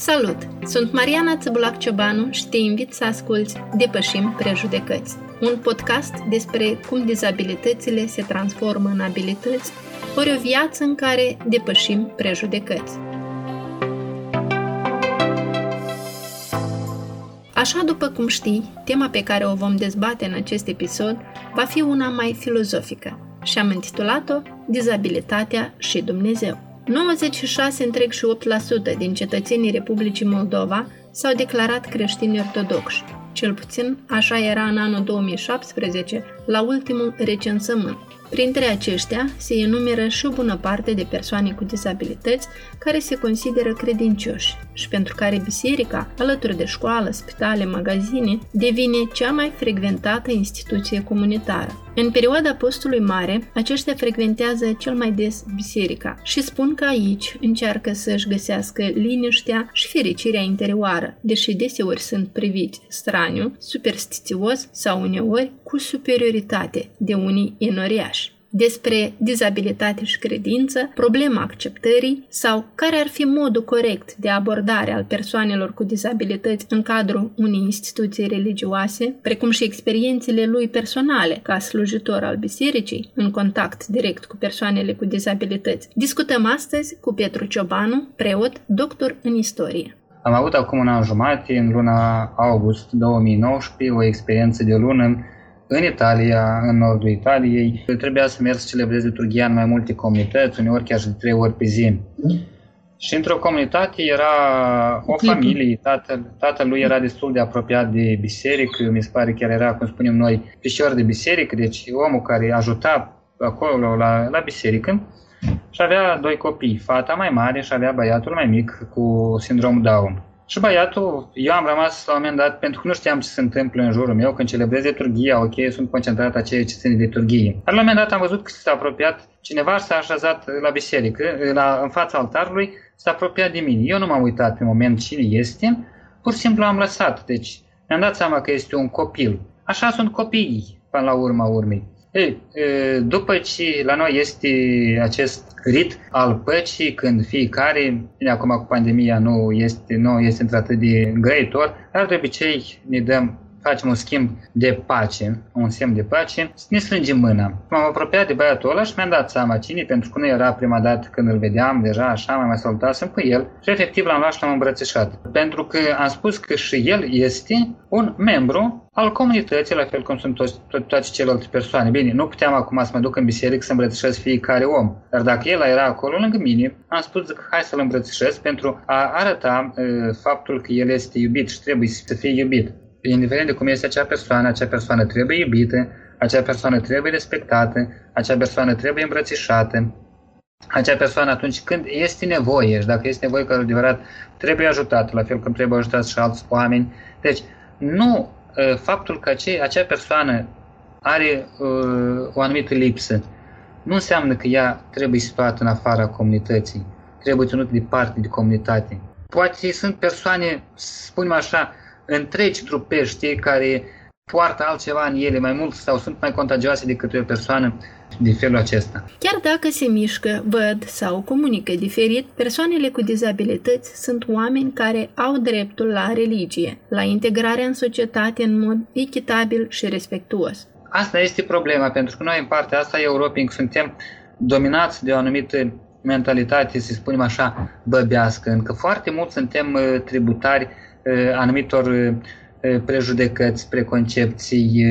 Salut! Sunt Mariana Țăbulac Ciobanu și te invit să asculți Depășim Prejudecăți, un podcast despre cum dizabilitățile se transformă în abilități, ori o viață în care depășim prejudecăți. Așa după cum știi, tema pe care o vom dezbate în acest episod va fi una mai filozofică și am intitulat-o Dizabilitatea și Dumnezeu. 96,8% din cetățenii Republicii Moldova s-au declarat creștini ortodoxi. Cel puțin așa era în anul 2017, la ultimul recensământ. Printre aceștia se enumeră și o bună parte de persoane cu dizabilități care se consideră credincioși și pentru care biserica, alături de școală, spitale, magazine, devine cea mai frecventată instituție comunitară. În perioada postului mare, aceștia frecventează cel mai des biserica și spun că aici încearcă să-și găsească liniștea și fericirea interioară, deși deseori sunt priviți straniu, superstițios sau uneori cu superioritate de unii enoriași despre dizabilitate și credință, problema acceptării sau care ar fi modul corect de abordare al persoanelor cu dizabilități în cadrul unei instituții religioase, precum și experiențele lui personale ca slujitor al bisericii în contact direct cu persoanele cu dizabilități. Discutăm astăzi cu Petru Ciobanu, preot, doctor în istorie. Am avut acum un an jumate, în luna august 2019, o experiență de o lună în Italia, în nordul Italiei, trebuia să merg să celebrez liturghia în mai multe comunități, uneori chiar și de trei ori pe zi. Și într-o comunitate era o familie, tatăl, tatăl lui era destul de apropiat de biserică, mi se pare că era, cum spunem noi, pișor de biserică, deci omul care ajuta acolo la, la biserică și avea doi copii, fata mai mare și avea băiatul mai mic cu sindromul Down. Și băiatul, eu am rămas la un moment dat, pentru că nu știam ce se întâmplă în jurul meu, când celebrez liturghia, ok, sunt concentrat la ceea ce ține de liturghie. Dar la un moment dat am văzut că s-a apropiat cineva s-a așezat la biserică, la, în fața altarului, s-a apropiat de mine. Eu nu m-am uitat pe moment cine este, pur și simplu am lăsat. Deci mi-am dat seama că este un copil. Așa sunt copiii, până la urma urmei. Ei, după ce la noi este acest rit al păcii, când fiecare, bine, acum cu pandemia nu este, nu este într-atât de grăitor, dar de obicei ne dăm facem un schimb de pace, un semn de pace, ne strângem mâna. M-am apropiat de băiatul ăla și mi-am dat seama cine, pentru că nu era prima dată când îl vedeam, deja așa, mai mai salutasem cu el și efectiv l-am luat și l-am îmbrățișat. Pentru că am spus că și el este un membru al comunității, la fel cum sunt toți, to- toate celelalte persoane. Bine, nu puteam acum să mă duc în biserică să îmbrățișez fiecare om, dar dacă el era acolo lângă mine, am spus că hai să-l îmbrățișez pentru a arăta uh, faptul că el este iubit și trebuie să fie iubit indiferent de cum este acea persoană, acea persoană trebuie iubită, acea persoană trebuie respectată, acea persoană trebuie îmbrățișată, acea persoană atunci când este nevoie și dacă este nevoie cu adevărat trebuie ajutat, la fel cum trebuie ajutat și alți oameni. Deci, nu ă, faptul că acea, acea persoană are uh, o anumită lipsă, nu înseamnă că ea trebuie situată în afara comunității, trebuie ținută departe de comunitate. Poate sunt persoane, spunem așa, întregi trupești care poartă altceva în ele mai mult sau sunt mai contagioase decât o persoană de felul acesta. Chiar dacă se mișcă, văd sau comunică diferit, persoanele cu dizabilități sunt oameni care au dreptul la religie, la integrarea în societate în mod echitabil și respectuos. Asta este problema, pentru că noi în partea asta a Europei suntem dominați de o anumită mentalitate, să spunem așa, băbească, încă foarte mult suntem uh, tributari anumitor prejudecăți, preconcepții,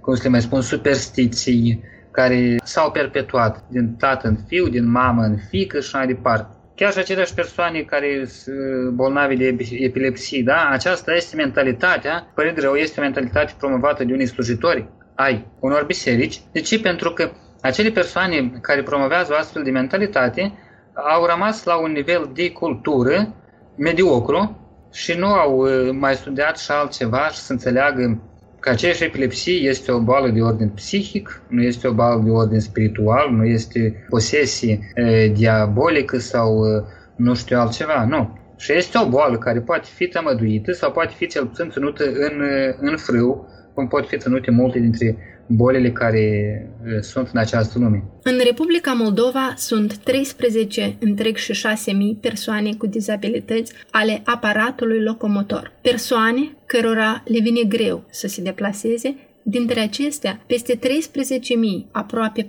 cum să le mai spun, superstiții care s-au perpetuat din tată în fiu, din mamă în fică și mai departe. Chiar și aceleași persoane care sunt bolnavi de epilepsie, da? aceasta este mentalitatea, părere rău, este o mentalitate promovată de unii slujitori ai unor biserici. De ce? Pentru că acele persoane care promovează o astfel de mentalitate au rămas la un nivel de cultură mediocru și nu au uh, mai studiat și altceva și să înțeleagă că aceeași epilepsie este o boală de ordin psihic, nu este o boală de ordin spiritual, nu este posesie e, diabolică sau e, nu știu altceva, nu. Și este o boală care poate fi tămăduită sau poate fi cel puțin ținută în, în frâu, cum pot fi ținute multe dintre bolile care sunt în această lume. În Republica Moldova sunt 13 întreg și 6 mii persoane cu dizabilități ale aparatului locomotor. Persoane cărora le vine greu să se deplaseze Dintre acestea, peste 13.000, aproape 4.000,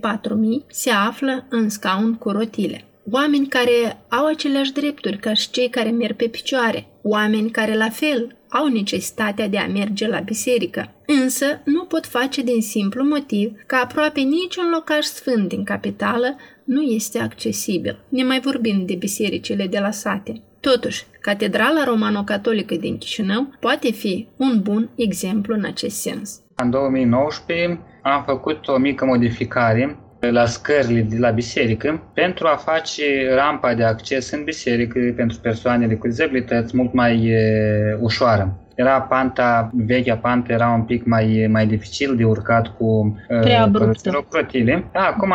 se află în scaun cu rotile. Oameni care au aceleași drepturi ca și cei care merg pe picioare, oameni care la fel au necesitatea de a merge la biserică, însă nu pot face din simplu motiv că aproape niciun locaș sfânt din capitală nu este accesibil, nemai vorbind de bisericile de la sate. Totuși, Catedrala Romano-Catolică din Chișinău poate fi un bun exemplu în acest sens. În 2019 am făcut o mică modificare la scările de la biserică pentru a face rampa de acces în biserică pentru persoanele cu dizabilități mult mai e, ușoară. Era panta, vechea pantă era un pic mai, mai dificil de urcat cu crotile. Da, acum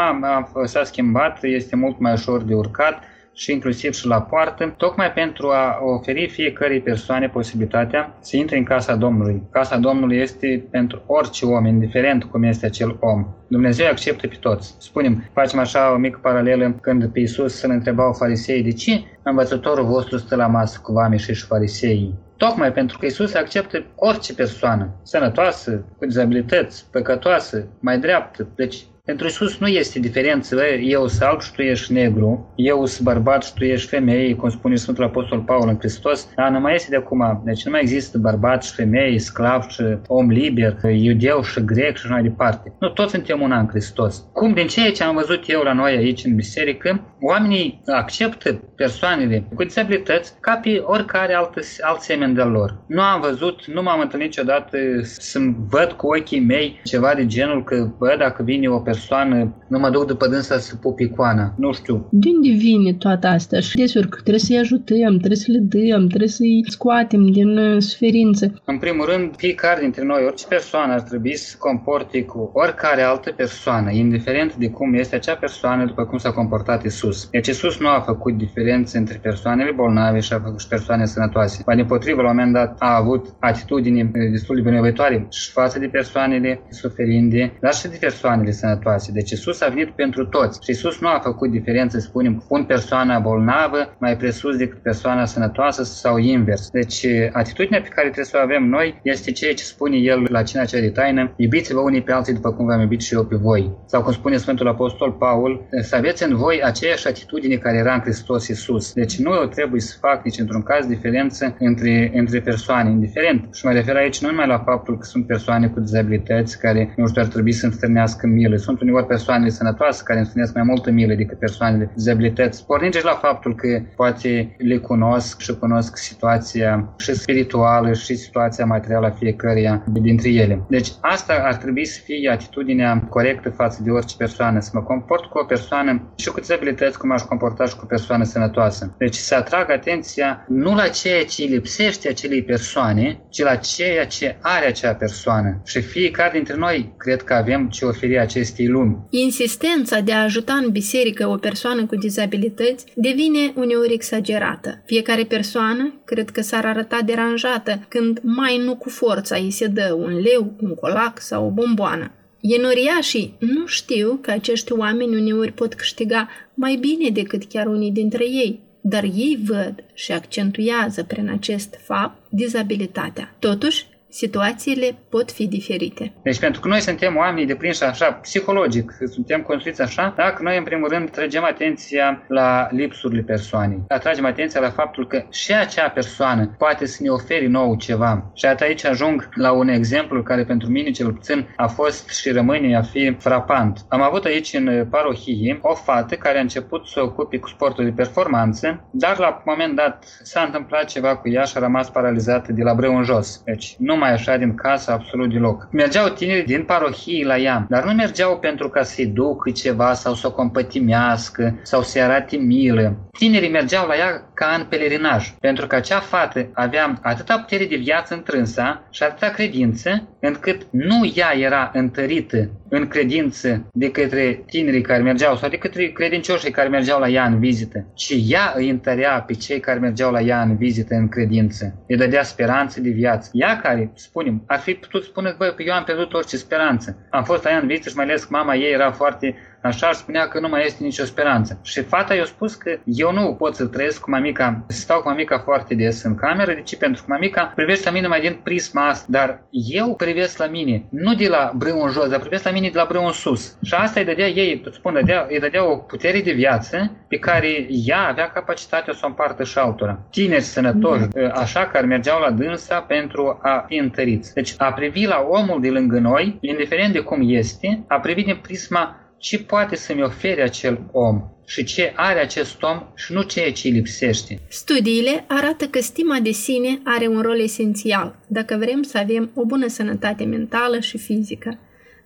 s-a schimbat, este mult mai ușor de urcat și inclusiv și la poartă, tocmai pentru a oferi fiecărei persoane posibilitatea să intre în casa Domnului. Casa Domnului este pentru orice om, indiferent cum este acel om. Dumnezeu acceptă pe toți. Spunem, facem așa o mică paralelă când pe Iisus să-L întrebau farisei de ce învățătorul vostru stă la masă cu vami și farisei. Tocmai pentru că Isus acceptă orice persoană, sănătoasă, cu dizabilități, păcătoasă, mai dreaptă. Deci pentru Isus nu este diferență, eu sunt alb și tu ești negru, eu sunt bărbat și tu ești femeie, cum spune Sfântul Apostol Paul în Hristos, dar nu mai este de acum. Deci nu mai există bărbat și femeie, sclav și om liber, iudeu și grec și așa mai departe. Nu, toți suntem una în Hristos. Cum din ceea ce am văzut eu la noi aici în biserică, oamenii acceptă persoanele cu disabilități ca pe oricare altă, alt semen de lor. Nu am văzut, nu m-am întâlnit niciodată să văd cu ochii mei ceva de genul că, bă, dacă vine o persoană persoană, nu mă duc după dânsa să pup icoana. Nu știu. De unde vine toată asta? Și desigur că trebuie să-i ajutăm, trebuie să le dăm, trebuie să-i scoatem din uh, suferință. În primul rând, fiecare dintre noi, orice persoană ar trebui să comporte cu oricare altă persoană, indiferent de cum este acea persoană, după cum s-a comportat Isus. Deci Isus nu a făcut diferențe între persoanele bolnave și a făcut și persoane sănătoase. Mai din potrivă, la un moment dat a avut atitudini destul de binevoitoare și față de persoanele suferinde, dar și de persoanele sănătoase sănătoase. Deci Isus a venit pentru toți și Isus nu a făcut diferență, spunem, un persoană bolnavă mai presus decât persoana sănătoasă sau invers. Deci atitudinea pe care trebuie să o avem noi este ceea ce spune El la cina cea de taină, iubiți-vă unii pe alții după cum v-am iubit și eu pe voi. Sau cum spune Sfântul Apostol Paul, să aveți în voi aceeași atitudine care era în Hristos Isus. Deci nu trebuie să fac nici într-un caz diferență între, între persoane, indiferent. Și mă refer aici nu numai la faptul că sunt persoane cu dizabilități care, nu știu, ar trebui să întâlnească milă. Sunt sunt uneori persoanele sănătoase care întâlnesc mai multă milă decât persoanele dizabilități. Pornind și la faptul că poate le cunosc și cunosc situația și spirituală și situația materială a fiecăruia dintre ele. Deci asta ar trebui să fie atitudinea corectă față de orice persoană, să mă comport cu o persoană și cu dizabilități cum aș comporta și cu o persoană sănătoasă. Deci să atrag atenția nu la ceea ce lipsește acelei persoane, ci la ceea ce are acea persoană. Și fiecare dintre noi cred că avem ce oferi acestei acestei lumi. Insistența de a ajuta în biserică o persoană cu dizabilități devine uneori exagerată. Fiecare persoană cred că s-ar arăta deranjată când mai nu cu forța îi se dă un leu, un colac sau o bomboană. Enoriașii nu știu că acești oameni uneori pot câștiga mai bine decât chiar unii dintre ei, dar ei văd și accentuează prin acest fapt dizabilitatea. Totuși, situațiile pot fi diferite. Deci pentru că noi suntem oameni deprinși așa psihologic, suntem construiți așa, dacă noi în primul rând tragem atenția la lipsurile persoanei, atragem atenția la faptul că și acea persoană poate să ne oferi nou ceva. Și aici ajung la un exemplu care pentru mine cel puțin a fost și rămâne a fi frapant. Am avut aici în parohie o fată care a început să ocupe cu sportul de performanță, dar la un moment dat s-a întâmplat ceva cu ea și a rămas paralizată de la brâu în jos. Deci nu mai așa din casă absolut deloc. Mergeau tineri din parohii la ea, dar nu mergeau pentru ca să-i ducă ceva sau să o compătimească sau să-i arate milă. Tinerii mergeau la ea ca în pelerinaj, pentru că acea fată avea atâta putere de viață întrânsa și atâta credință, încât nu ea era întărită în credință de către tinerii care mergeau sau de către credincioșii care mergeau la ea în vizită, ci ea îi întărea pe cei care mergeau la ea în vizită în credință. Îi dădea speranță de viață. Ea care spunem, ar fi putut spune, băi, că eu am pierdut orice speranță. Am fost aia în vizită și mai ales că mama ei era foarte așa și spunea că nu mai este nicio speranță. Și fata i-a spus că eu nu pot să trăiesc cu mamica, să stau cu mamica foarte des în cameră, de ce? Pentru că mamica privește la mine mai din prisma asta, dar eu privesc la mine, nu de la brâu în jos, dar privesc la mine de la brâu în sus. Și asta îi dădea ei, îți spun, dădea, îi dădea o putere de viață pe care ea avea capacitatea să o împartă și altora. Tineri sănătoși, mm. așa, care mergeau la dânsa pentru a fi întăriți. Deci a privi la omul de lângă noi, indiferent de cum este, a privi din prisma ce poate să-mi ofere acel om și ce are acest om și nu ceea ce îi lipsește. Studiile arată că stima de sine are un rol esențial dacă vrem să avem o bună sănătate mentală și fizică,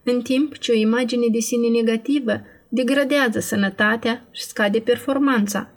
în timp ce o imagine de sine negativă degradează sănătatea și scade performanța.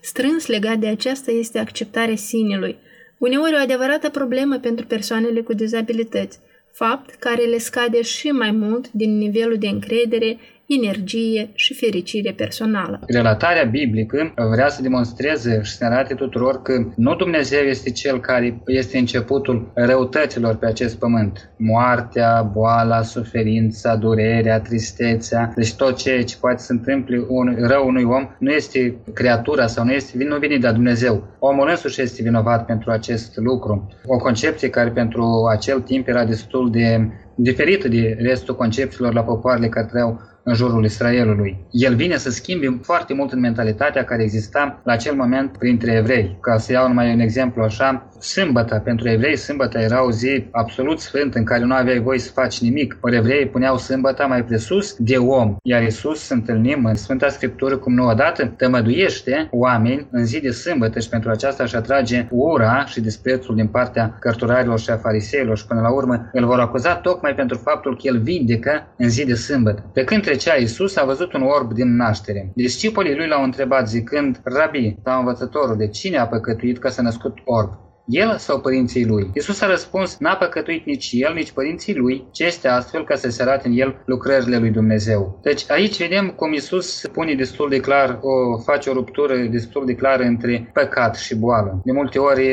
Strâns legat de aceasta este acceptarea sinelui, uneori o adevărată problemă pentru persoanele cu dizabilități, fapt care le scade și mai mult din nivelul de încredere energie și fericire personală. Relatarea biblică vrea să demonstreze și să arate tuturor că nu Dumnezeu este Cel care este începutul răutăților pe acest pământ. Moartea, boala, suferința, durerea, tristețea, deci tot ceea ce poate să întâmple un rău unui om nu este creatura sau nu, este, nu vine de la Dumnezeu. Omul însuși este vinovat pentru acest lucru. O concepție care pentru acel timp era destul de diferită de restul concepțiilor la popoarele care trăiau în jurul Israelului. El vine să schimbe foarte mult în mentalitatea care exista la acel moment printre evrei. Ca să iau numai un exemplu așa, sâmbătă pentru evrei, sâmbătă era o zi absolut sfântă în care nu aveai voie să faci nimic. Ori evreii puneau sâmbătă mai presus de om. Iar Isus, să întâlnim în Sfânta Scriptură cum nu odată, tămăduiește oameni în zi de sâmbătă și pentru aceasta își atrage ura și disprețul din partea cărturarilor și a fariseilor și până la urmă îl vor acuza tocmai pentru faptul că el vindecă în zi de sâmbătă. Pe când trecea Isus, a văzut un orb din naștere. Discipolii lui l-au întrebat zicând, Rabi, sau învățătorul, de cine a păcătuit ca să născut orb? El sau părinții lui? Isus a răspuns, n-a păcătuit nici el, nici părinții lui, ce este astfel ca să se arate în el lucrările lui Dumnezeu. Deci aici vedem cum Isus pune destul de clar, o, face o ruptură destul de clară între păcat și boală. De multe ori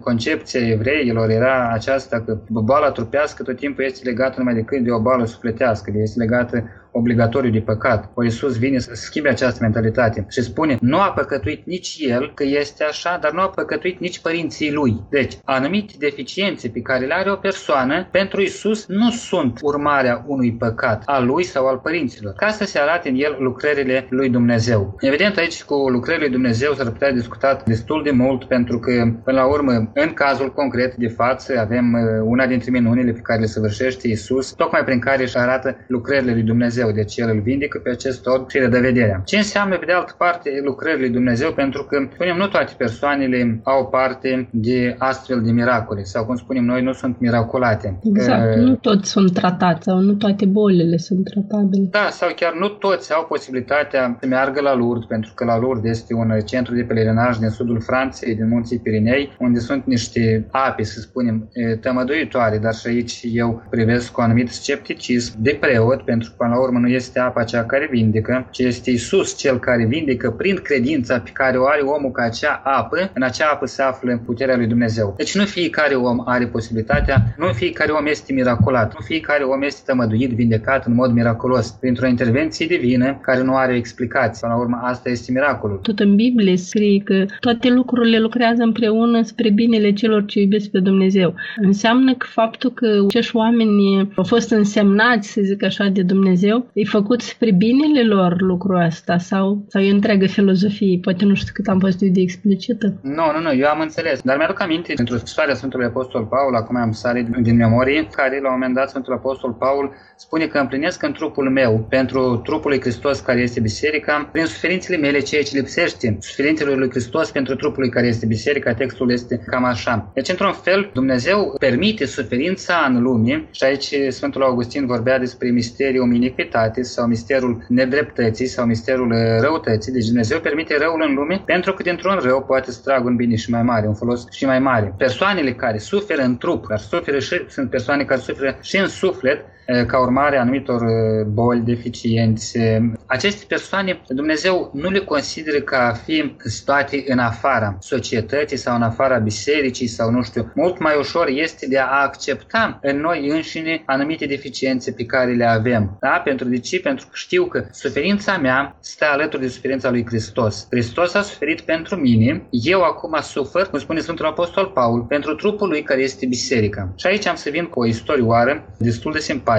concepția evreilor era aceasta că boala trupească tot timpul este legată numai decât de o boală sufletească, de este legată obligatoriu de păcat. O Iisus vine să schimbe această mentalitate și spune, nu a păcătuit nici el, că este așa, dar nu a păcătuit nici părinții lui. Deci, anumite deficiențe pe care le are o persoană, pentru Iisus nu sunt urmarea unui păcat al lui sau al părinților, ca să se arate în el lucrările lui Dumnezeu. Evident, aici cu lucrările lui Dumnezeu s-ar putea discuta destul de mult, pentru că, până la urmă, în cazul concret de față, avem uh, una dintre minunile pe care le săvârșește Iisus, tocmai prin care își arată lucrările lui Dumnezeu. Dumnezeu, deci El îl vindecă pe acest orb și de vederea. Ce înseamnă, pe de altă parte, lucrările lui Dumnezeu? Pentru că, spunem, nu toate persoanele au parte de astfel de miracole, sau cum spunem noi, nu sunt miraculate. Exact, uh, nu toți sunt tratați, sau nu toate bolile sunt tratabile. Da, sau chiar nu toți au posibilitatea să meargă la Lourdes, pentru că la Lourdes este un centru de pelerinaj din sudul Franței, din munții Pirinei, unde sunt niște ape, să spunem, tămăduitoare, dar și aici eu privesc cu anumit scepticism de preot, pentru că, până la urmă, urmă nu este apa cea care vindecă, ci este Isus cel care vindecă prin credința pe care o are omul ca acea apă, în acea apă se află puterea lui Dumnezeu. Deci nu fiecare om are posibilitatea, nu fiecare om este miraculat, nu fiecare om este tămăduit, vindecat în mod miraculos, printr-o intervenție divină care nu are explicație. Până la urmă, asta este miracolul. Tot în Biblie scrie că toate lucrurile lucrează împreună spre binele celor ce iubesc pe Dumnezeu. Înseamnă că faptul că acești oameni au fost însemnați, să zic așa, de Dumnezeu, e făcut spre binele lor lucrul ăsta sau, sau e întreagă filozofie? Poate nu știu cât am fost eu de explicită. Nu, nu, nu, eu am înțeles. Dar mi-aduc aminte într-o scrisoare a Sfântului Apostol Paul, acum am salit din memorie, care la un moment dat Sfântul Apostol Paul spune că împlinesc în trupul meu, pentru trupul lui Hristos care este biserica, prin suferințele mele ceea ce lipsește. Suferințele lui Hristos pentru trupul lui care este biserica, textul este cam așa. Deci, într-un fel, Dumnezeu permite suferința în lume și aici Sfântul Augustin vorbea despre misteriul iniquitate inichitate sau misterul nedreptății sau misterul uh, răutății. Deci Dumnezeu permite răul în lume pentru că dintr-un rău poate să tragă un bine și mai mare, un folos și mai mare. Persoanele care suferă în trup, dar suferă și, sunt persoane care suferă și în suflet, ca urmare a anumitor boli, deficiențe, Aceste persoane, Dumnezeu nu le consideră ca fiind situate în afara societății sau în afara bisericii sau nu știu. Mult mai ușor este de a accepta în noi înșine anumite deficiențe pe care le avem. Da? Pentru de ce? Pentru că știu că suferința mea stă alături de suferința lui Hristos. Hristos a suferit pentru mine, eu acum sufăr, cum spune Sfântul Apostol Paul, pentru trupul lui care este biserica. Și aici am să vin cu o istorioară destul de simpatică.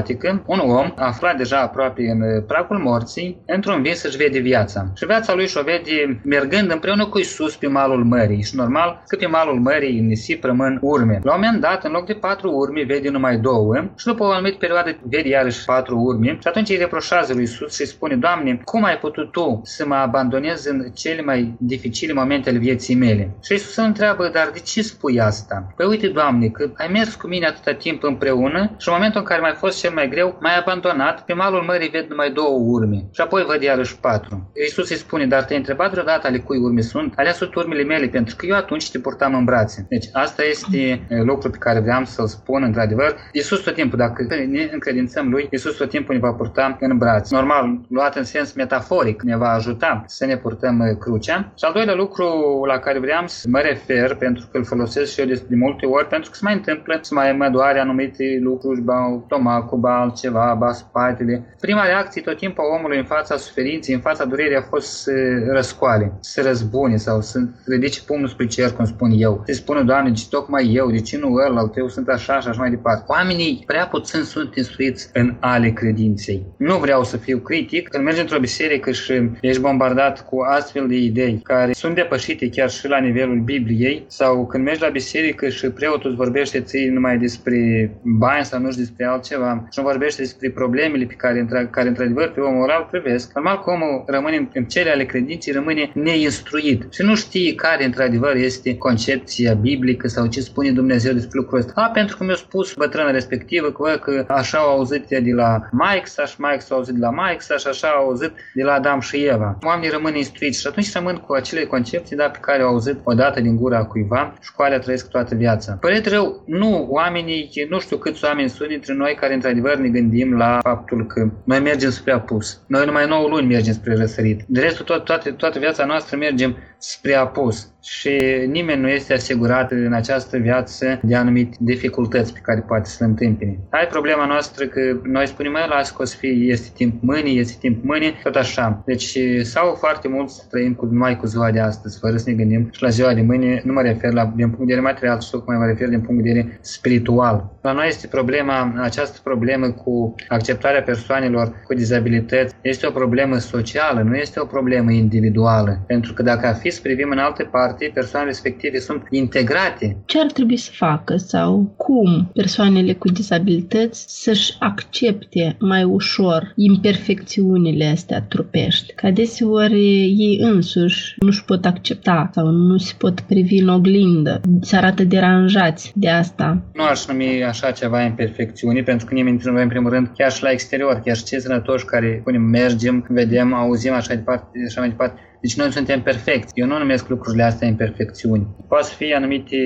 Un om aflat deja aproape în pragul morții, într-un vis își vede viața. Și viața lui și-o vede mergând împreună cu Isus pe malul mării. Și normal că pe malul mării în nisip rămân urme. La un moment dat, în loc de patru urme, vede numai două și după o anumită perioadă vede iarăși patru urme și atunci îi reproșează lui Isus și spune, Doamne, cum ai putut Tu să mă abandonezi în cele mai dificile momente ale vieții mele? Și Isus îl întreabă, dar de ce spui asta? Păi uite, Doamne, că ai mers cu mine atâta timp împreună și în momentul în care mai fost cel mai greu, m-ai abandonat, pe malul mării ved numai două urme și apoi văd iarăși patru. Isus îi spune, dar te-ai întrebat vreodată ale cui urme sunt? Alea sunt urmele mele, pentru că eu atunci te purtam în brațe. Deci asta este lucru pe care vreau să-l spun într-adevăr. Isus tot timpul, dacă ne încredințăm lui, Isus tot timpul ne va purta în brațe. Normal, luat în sens metaforic, ne va ajuta să ne purtăm crucea. Și al doilea lucru la care vreau să mă refer, pentru că îl folosesc și eu de multe ori, pentru că se mai întâmplă să mai mă doare anumite lucruri, ba stomacul, ba altceva, ba spatele. Prima reacție tot timpul a omului în fața suferinței, în fața durerii a fost să răscoale, să răzbune sau să ridice pumnul spre cer, cum spun eu. Se spune, Doamne, de tocmai eu, de ce nu ăla, eu sunt așa și așa mai departe. Oamenii prea puțin sunt instruiți în ale credinței. Nu vreau să fiu critic, când mergi într-o biserică și ești bombardat cu astfel de idei care sunt depășite chiar și la nivelul Bibliei, sau când mergi la biserică și preotul îți vorbește ție numai despre bani sau nu știu despre altceva și nu vorbește despre problemele pe care, care într-adevăr pe omul oral privesc, normal că omul rămâne în cele ale credinței, rămâne neinstruit și nu știe care într-adevăr este concepția biblică sau ce spune Dumnezeu despre lucrul ăsta. A, pentru că mi-a spus bătrâna respectivă că, că așa au auzit de la Mike și Mike s-a auzit de la Mike și așa au auzit de la Adam și Eva. Oamenii rămân instruiți și atunci rămân cu acele concepții da, pe care au auzit odată din gura cuiva și cu alea trăiesc toată viața. Părere rău, nu, oamenii, nu știu câți oameni sunt dintre noi care într-adevăr ne gândim la faptul că noi mergem spre apus. Noi numai 9 luni mergem spre răsărit. De restul, tot, toate, toată viața noastră mergem spre apus și nimeni nu este asigurat în această viață de anumite dificultăți pe care poate să le întâmpine. Ai problema noastră că noi spunem, mai las că o să fie, este timp mâine, este timp mâine, tot așa. Deci sau foarte mult să trăim cu, numai cu ziua de astăzi, fără să ne gândim și la ziua de mâine, nu mă refer la din punct de vedere material, ci mai mă refer din punct de vedere spiritual. La noi este problema, această problemă cu acceptarea persoanelor cu dizabilități, este o problemă socială, nu este o problemă individuală. Pentru că dacă ar fi să privim în alte parte, persoanele respective sunt integrate. Ce ar trebui să facă sau cum persoanele cu dizabilități să-și accepte mai ușor imperfecțiunile astea trupești? Că adeseori ei însuși nu-și pot accepta sau nu se pot privi în oglindă, se arată deranjați de asta. Nu aș numi așa ceva imperfecțiuni, pentru că nimeni dintre noi, în primul rând, chiar și la exterior, chiar și cei sănătoși care, punem, mergem, vedem, auzim așa, departe, așa mai departe, deci noi suntem perfecți. Eu nu numesc lucrurile astea imperfecțiuni. Poate să fie anumite,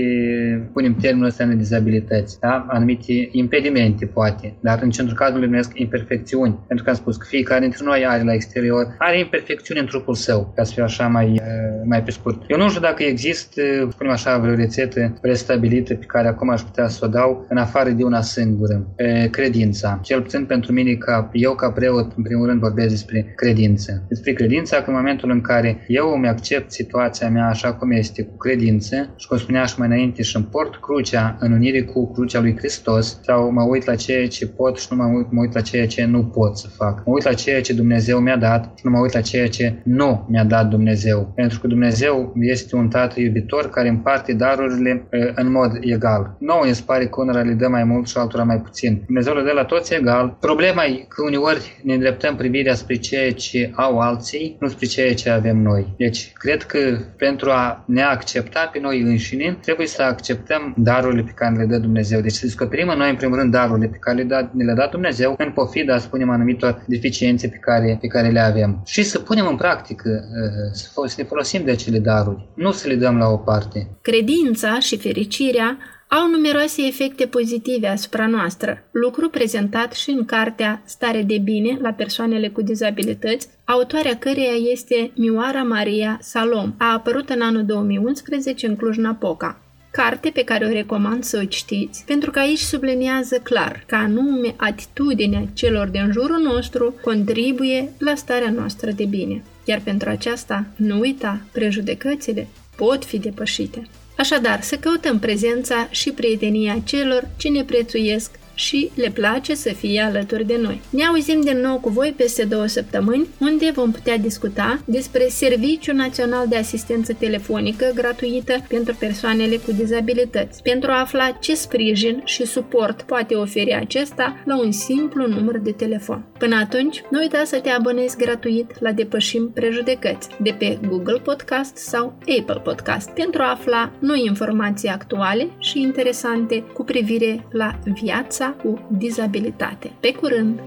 punem termenul ăsta în dizabilități, da? anumite impedimente, poate, dar în centrul cazului numesc imperfecțiuni. Pentru că am spus că fiecare dintre noi are la exterior, are imperfecțiuni în trupul său, ca să fie așa mai, eh, mai pe scurt. Eu nu știu dacă există, spunem așa, vreo rețetă prestabilită pe care acum aș putea să o dau în afară de una singură, credința. Cel puțin pentru mine, ca eu ca preot, în primul rând vorbesc despre credință. Despre credința că în momentul în care care eu îmi accept situația mea așa cum este, cu credință și cum spunea și mai înainte și împort crucea în unire cu crucea lui Hristos sau mă uit la ceea ce pot și nu mă uit, mă uit la ceea ce nu pot să fac. Mă uit la ceea ce Dumnezeu mi-a dat și nu mă uit la ceea ce nu mi-a dat Dumnezeu. Pentru că Dumnezeu este un tată iubitor care împarte darurile în mod egal. Nouă îmi pare că unora le dă mai mult și altora mai puțin. Dumnezeu le dă la toți egal. Problema e că uneori ne îndreptăm privirea spre ceea ce au alții, nu spre ceea ce avem avem noi. Deci, cred că pentru a ne accepta pe noi înșine, trebuie să acceptăm darurile pe care le dă Dumnezeu. Deci să descoperim în noi, în primul rând, darurile pe care le, da, ne le-a dat Dumnezeu, în pofida, spunem, anumitor deficiențe pe care, pe care le avem. Și să punem în practică, uh, să ne folosim de acele daruri, nu să le dăm la o parte. Credința și fericirea au numeroase efecte pozitive asupra noastră, lucru prezentat și în cartea Stare de bine la persoanele cu dizabilități, autoarea căreia este Mioara Maria Salom. A apărut în anul 2011 în Cluj-Napoca carte pe care o recomand să o citiți, pentru că aici subliniază clar că anume atitudinea celor din jurul nostru contribuie la starea noastră de bine. Iar pentru aceasta, nu uita, prejudecățile pot fi depășite. Așadar, să căutăm prezența și prietenia celor ce ne prețuiesc și le place să fie alături de noi. Ne auzim din nou cu voi peste două săptămâni, unde vom putea discuta despre Serviciul Național de Asistență Telefonică gratuită pentru persoanele cu dizabilități, pentru a afla ce sprijin și suport poate oferi acesta la un simplu număr de telefon. Până atunci, nu uita să te abonezi gratuit la Depășim Prejudecăți de pe Google Podcast sau Apple Podcast pentru a afla noi informații actuale și interesante cu privire la viața cu dizabilitate. Pe curând!